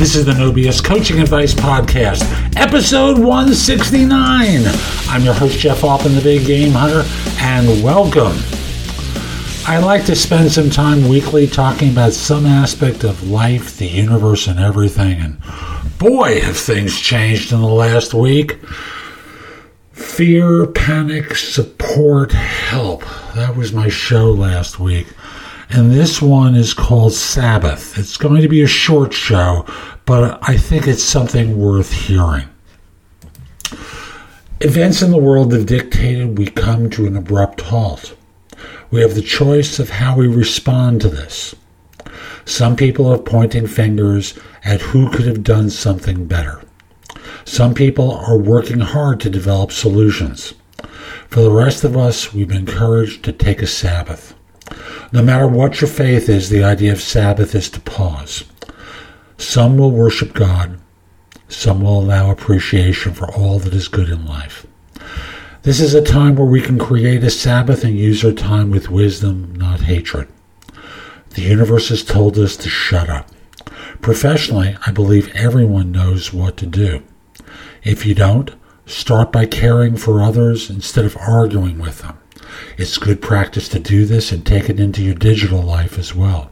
This is the No BS Coaching Advice Podcast, episode 169. I'm your host, Jeff Altman, the Big Game Hunter, and welcome. I like to spend some time weekly talking about some aspect of life, the universe, and everything. And boy, have things changed in the last week. Fear, panic, support, help. That was my show last week. And this one is called Sabbath. It's going to be a short show, but I think it's something worth hearing. Events in the world have dictated we come to an abrupt halt. We have the choice of how we respond to this. Some people are pointing fingers at who could have done something better. Some people are working hard to develop solutions. For the rest of us, we've been encouraged to take a Sabbath. No matter what your faith is, the idea of Sabbath is to pause. Some will worship God. Some will allow appreciation for all that is good in life. This is a time where we can create a Sabbath and use our time with wisdom, not hatred. The universe has told us to shut up. Professionally, I believe everyone knows what to do. If you don't, start by caring for others instead of arguing with them. It's good practice to do this and take it into your digital life as well.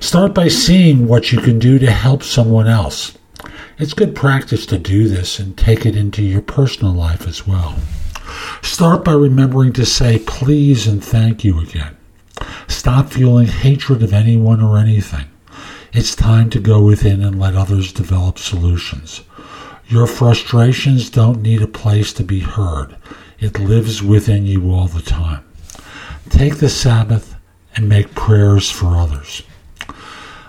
Start by seeing what you can do to help someone else. It's good practice to do this and take it into your personal life as well. Start by remembering to say please and thank you again. Stop feeling hatred of anyone or anything. It's time to go within and let others develop solutions. Your frustrations don't need a place to be heard. It lives within you all the time. Take the Sabbath and make prayers for others.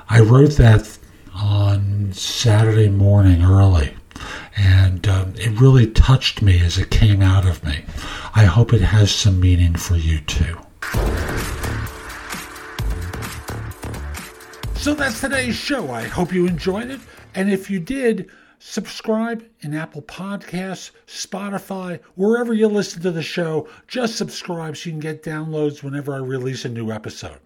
I wrote that on Saturday morning early, and um, it really touched me as it came out of me. I hope it has some meaning for you too. So that's today's show. I hope you enjoyed it. And if you did, subscribe in Apple Podcasts, Spotify, wherever you listen to the show. Just subscribe so you can get downloads whenever I release a new episode.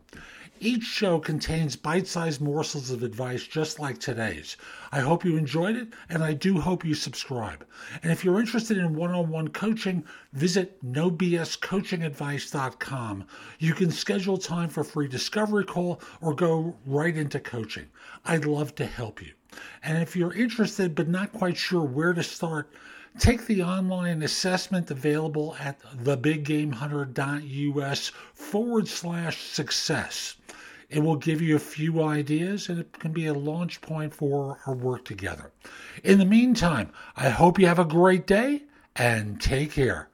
Each show contains bite sized morsels of advice just like today's. I hope you enjoyed it, and I do hope you subscribe. And if you're interested in one on one coaching, visit nobscoachingadvice.com. You can schedule time for a free discovery call or go right into coaching. I'd love to help you. And if you're interested but not quite sure where to start, take the online assessment available at thebiggamehunter.us forward slash success. It will give you a few ideas and it can be a launch point for our work together. In the meantime, I hope you have a great day and take care.